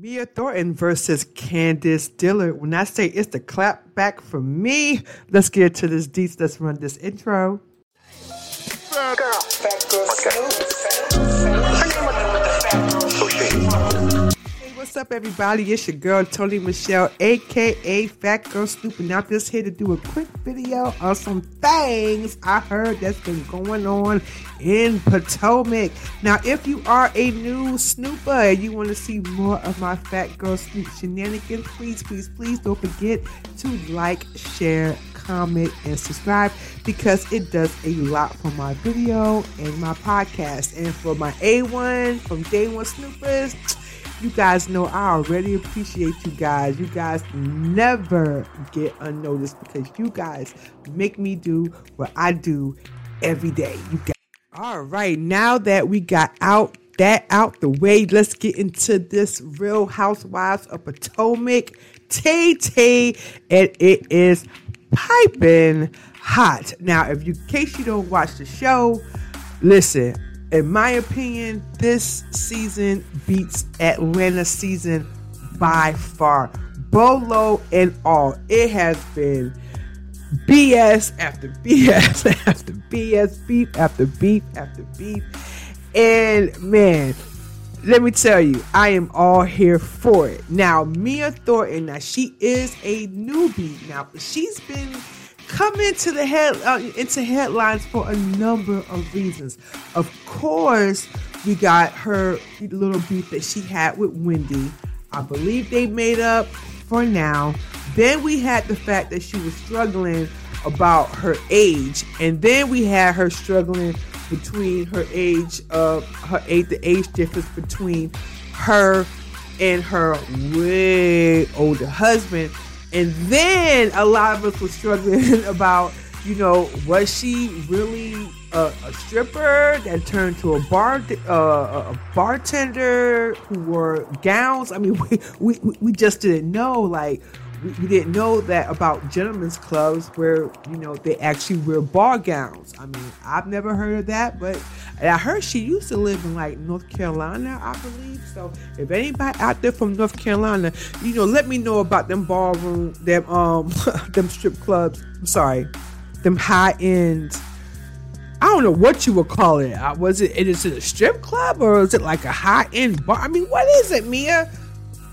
Mia Thornton versus Candiace Dillard. When I say it's the clap back for me, let's get to this deets. Let's run this intro. Girl, fat girl, Snoop. Up, everybody? It's your girl, Tony Michelle, aka Fat Girl and I'm just here to do a quick video on some things I heard that's been going on in Potomac. Now, if you are a new snooper and you want to see more of my Fat Girl Snoop shenanigans, please, please, please don't forget to like, share, comment, and subscribe because it does a lot for my video and my podcast. And for my A1 from Day One Snoopers, you guys know I already appreciate you guys. You guys never get unnoticed because you guys make me do what I do every day. You guys. All right, now that we got out that out the way, let's get into this Real Housewives of Potomac. Tay Tay, and it is piping hot. Now, if you, in case you don't watch the show, listen. In my opinion, this season beats Atlanta season by far. Bolo and all. It has been BS after BS after BS, beef after beef after beef. And man, let me tell you, I am all here for it. Now, Mia Thornton, now she is a newbie. Now, she's been coming into the head uh, into headlines for a number of reasons. Of course, we got her little beef that she had with Wendy. I believe they made up for now. Then we had the fact that she was struggling about her age, and then we had her struggling between her age of her age, the age difference between her and her way older husband. And then a lot of us were struggling about, you know, was she really a, a stripper that turned to a bar uh, a bartender who wore gowns? I mean, we we, we just didn't know. Like, we, didn't know that about gentlemen's clubs where you know they actually wear bar gowns. I mean, I've never heard of that, but I heard she used to live in like North Carolina, I believe. So if anybody out there from North Carolina, you know, let me know about them ballroom, them um, them strip clubs. I'm sorry, them high end. I don't know what you would call it. Uh, was it? Is it a strip club or is it like a high end bar? I mean, what is it, Mia?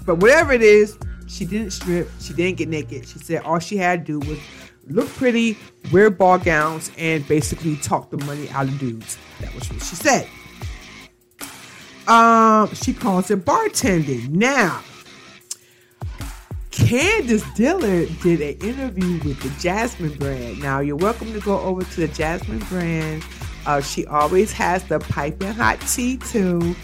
But whatever it is, she didn't strip. She didn't get naked. She said all she had to do was look pretty, wear ball gowns, and basically talk the money out of dudes. That was what she said. Um, she calls it bartending. Now, Candiace Dillard did an interview with the Jasmine brand. Now, you're welcome to go over to the Jasmine brand. Uh, she always has the piping hot tea too.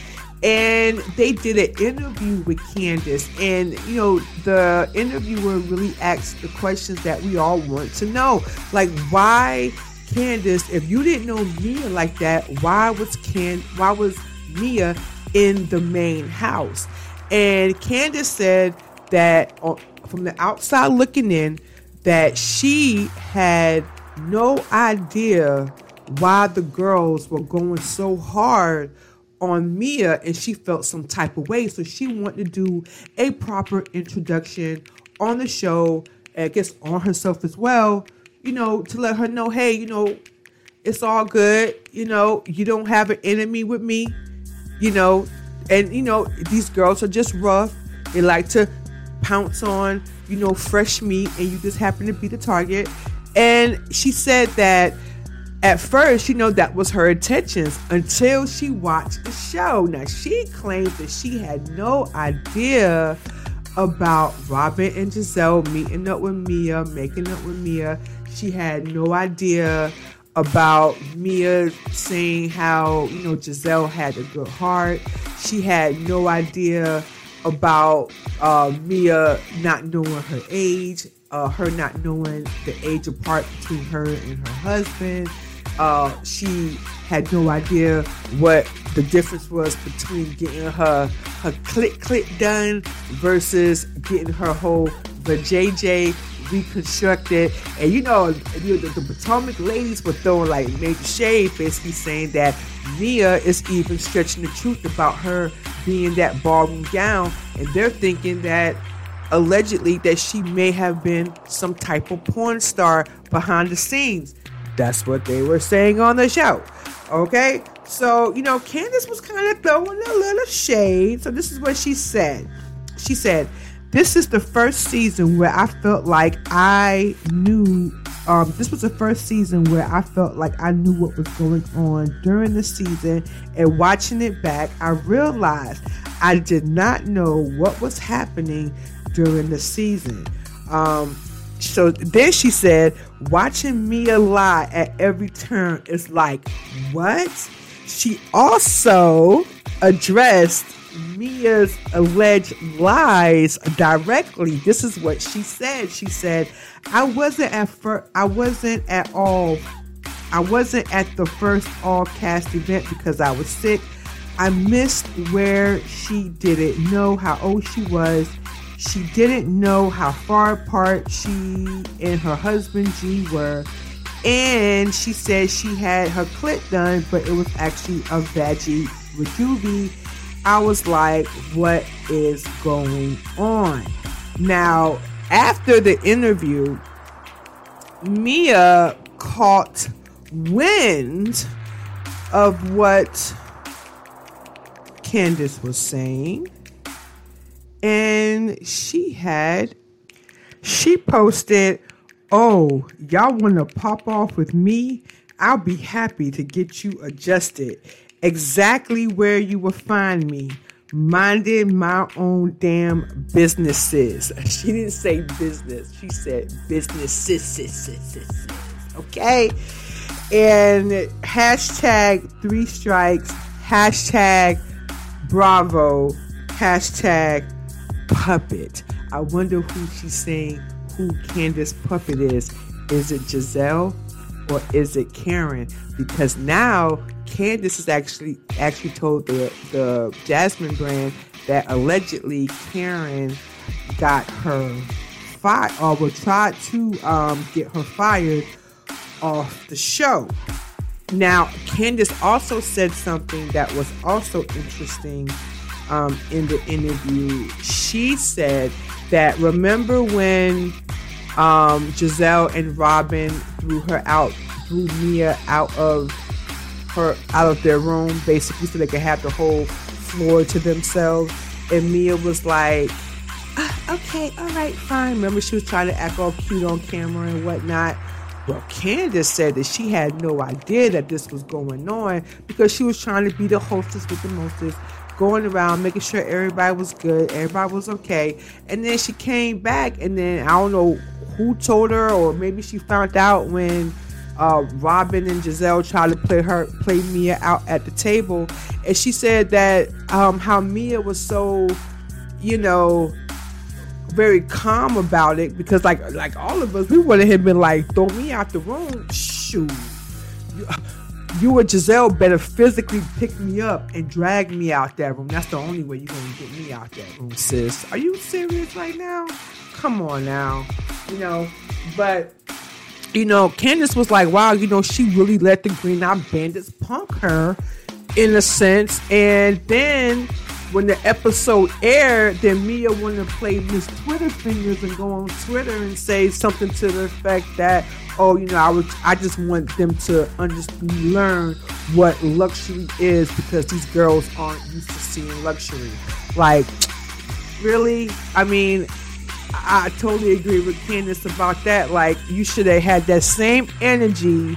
And they did an interview with Candiace. And, you know, the interviewer really asked the questions that we all want to know. Like, why Candiace, if you didn't know Mia like that, why was Can why was Mia in the main house? And Candiace said that uh, from the outside looking in, that she had no idea why the girls were going so hard on Mia and she felt some type of way. So she wanted to do a proper introduction on the show, I guess on herself as well, you know, to let her know, hey, you know, it's all good. You know, you don't have an enemy with me, you know, and you know, these girls are just rough. They like to pounce on, you know, fresh meat, and you just happen to be the target. And she said that at first, you know, that was her intentions until she watched the show. Now, she claims that she had no idea about Robyn and Gizelle meeting up with Mia, making up with Mia. She had no idea about Mia saying how, you know, Gizelle had a good heart. She had no idea about uh, Mia not knowing her age, uh, her not knowing the age apart between her and her husband. Uh, she had no idea what the difference was between getting her her click click done versus getting her whole JJ reconstructed. And you know, you know, the, the Potomac ladies were throwing like major shade, basically saying that Mia is even stretching the truth about her being that ballroom gown, and they're thinking that allegedly that she may have been some type of porn star behind the scenes. That's what they were saying on the show. Okay? So, you know, Candiace was kind of throwing a little shade. So, this is what she said. She said, This is the first season where I felt like I knew. Um, this was the first season where I felt like I knew what was going on during the season, and watching it back, I realized I did not know what was happening during the season. Um, so then she said, watching Mia lie at every turn is like, what? She also addressed Mia's alleged lies directly. This is what she said. She said, I wasn't at first, I wasn't at all, I wasn't at the first all cast event because I was sick. I missed where she didn't know how old she was she didn't know how far apart she and her husband G were. And she said she had her clit done, but it was actually a veggie rejuve. I was like, what is going on? Now, after the interview, Mia caught wind of what Candiace was saying and she had she posted oh y'all want to pop off with me? I'll be happy to get you adjusted. Exactly where you will find me minding my own damn businesses. She didn't say business. She said businesses. Okay? And hashtag three strikes hashtag bravo hashtag puppet. I wonder who she's saying who Candiace Puppet is. Is it Gizelle or is it Karen? Because now Candiace has actually actually told the the Jasmine brand that allegedly Karen got her fired or will try to um, get her fired off the show. Now, Candiace also said something that was also interesting um, in the interview. She said that remember when um, Gizelle and Robyn threw her out, threw Mia out of her out of their room, basically so they could have the whole floor to themselves. And Mia was like, ah, "Okay, all right, fine." Remember, she was trying to act all cute on camera and whatnot. Well, Candiace said that she had no idea that this was going on because she was trying to be the hostess with the mostest going around making sure everybody was good, everybody was okay. And then she came back, and then I don't know who told her, or maybe she found out when uh, Robyn and Gizelle tried to play her, play Mia out at the table, and she said that um, how Mia was so, you know, very calm about it because like like all of us, we would have been like, throw me out the room, shoot you and Gizelle better physically pick me up and drag me out that room. That's the only way you're gonna get me out that room, sis. Are you serious right now? Come on now. You know, but you know, Candiace was like, wow, you know, she really let the Green Eye Bandits punk her in a sense. And then when the episode aired, then Mia wanted to play Miss Twitter fingers and go on Twitter and say something to the effect that, oh, you know, I I just want them to understand, learn what luxury is because these girls aren't used to seeing luxury. Like, really? I mean, I, I totally agree with Candiace about that. Like, you should have had that same energy.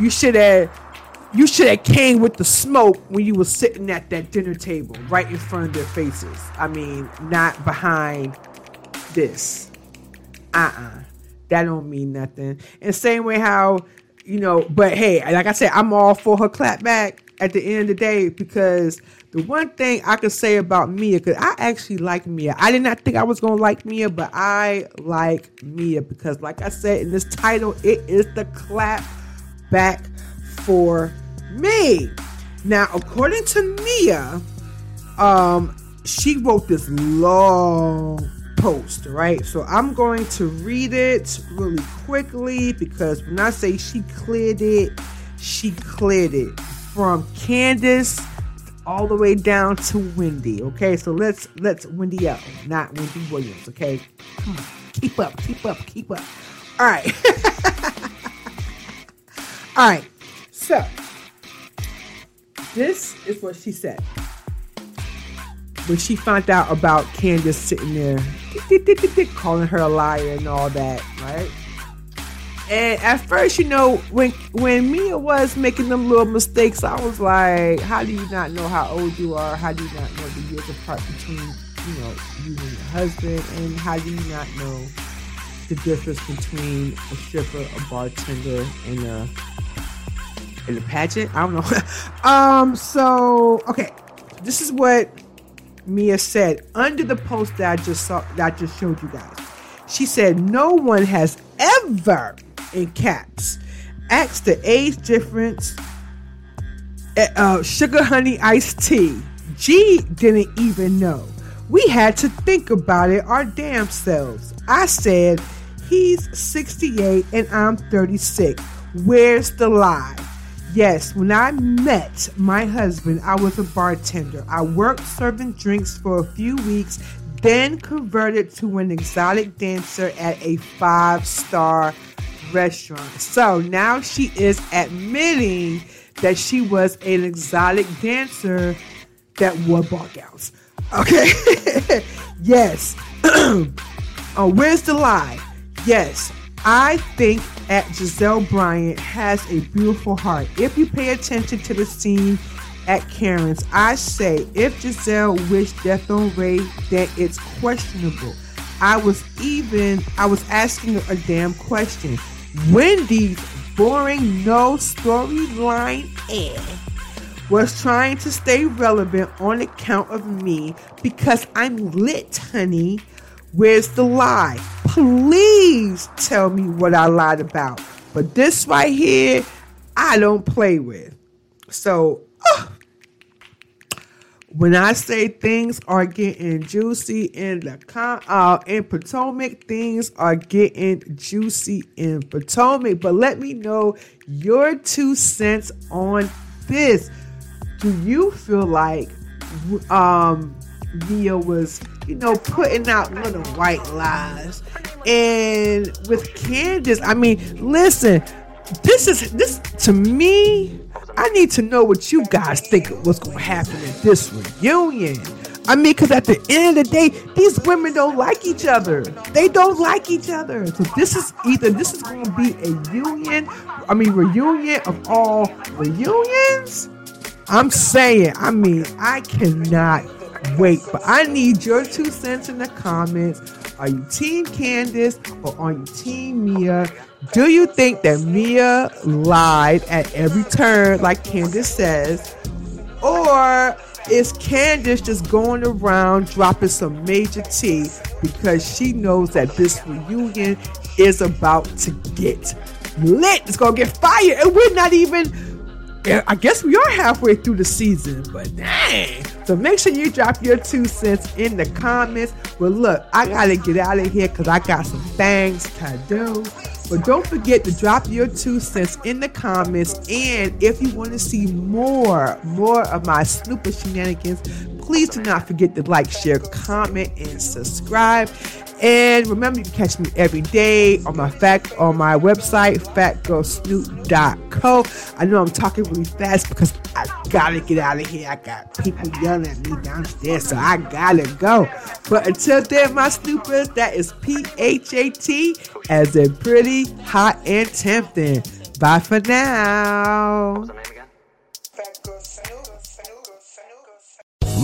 You should have you should have came with the smoke when you were sitting at that dinner table, right in front of their faces. I mean, not behind this. Uh-uh. That don't mean nothing. And same way how, you know, but hey, like I said, I'm all for her clap back. at the end of the day because the one thing I could say about Mia, because I actually like Mia. I did not think I was gonna like Mia, but I like Mia because, like I said in this title, it is the clap back for me. Now, according to Mia, um, she wrote this long post, right? So I'm going to read it really quickly because when I say she cleared it, she cleared it from Candiace all the way down to Wendy. Okay, so let's let's Wendy up, not Wendy Williams. Okay, come on, keep up, keep up, keep up. All right, all right. So this is what she said when she found out about Candiace sitting there calling her a liar and all that, right? And at first, you know, when when Mia was making them little mistakes, I was like, "How do you not know how old you are? How do you not know the years apart between you know you and your husband? And how do you not know the difference between a stripper, a bartender, and a and a pageant? I don't know. um. So okay, this is what Mia said under the post that I just saw that I just showed you guys. She said, No one has ever in caps asked the age difference uh, sugar honey iced tea. G didn't even know. We had to think about it our damn selves. I said, He's 68 and I'm 36. Where's the lie? Yes, when I met my husband, I was a bartender. I worked serving drinks for a few weeks, then converted to an exotic dancer at a five star restaurant. So now she is admitting that she was an exotic dancer that wore ball gowns. Okay. yes. oh, where's the lie? Yes, I think at Gizelle Bryant has a beautiful heart. If you pay attention to the scene at Karen's, I say if Gizelle wished death on Ray, then it's questionable. I was even I was asking a damn question. Wendy's boring no storyline air was trying to stay relevant on account of me because I'm lit, honey. Where's the lie? Please tell me what I lied about. But this right here, I don't play with. So, uh, when I say things are getting juicy in the con- uh, in Potomac, things are getting juicy in Potomac. But let me know your two cents on this. Do you feel like um, was, you know, putting out little white lies. And with Candiace, I mean, listen, this is this to me. I need to know what you guys think what's going to happen in this reunion. I mean, because at the end of the day, these women don't like each other. They don't like each other. So this is either this is going to be a union, I mean, reunion of all reunions. I'm saying, I mean, I cannot wait, but I need your two cents in the comments. Are you Team Candiace or are you Team Mia? Do you think that Mia lied at every turn, like Candiace says? Or is Candiace just going around dropping some major tea because she knows that this reunion is about to get lit? It's going to get fire, and we're not even I guess we are halfway through the season, but dang. So make sure you drop your two cents in the comments. But look, I gotta get out of here because I got some things to do. But don't forget to drop your two cents in the comments. And if you want to see more, more of my snooper shenanigans, please do not forget to like, share, comment, and subscribe. And remember, you can catch me every day on my fact on my website, fatgirlsnoop.co. I know I'm talking really fast because I gotta get out of here. I got people yelling at me downstairs, so I gotta go. But until then, my snoopers, that is P H A T as in pretty, hot, and tempting. Bye for now.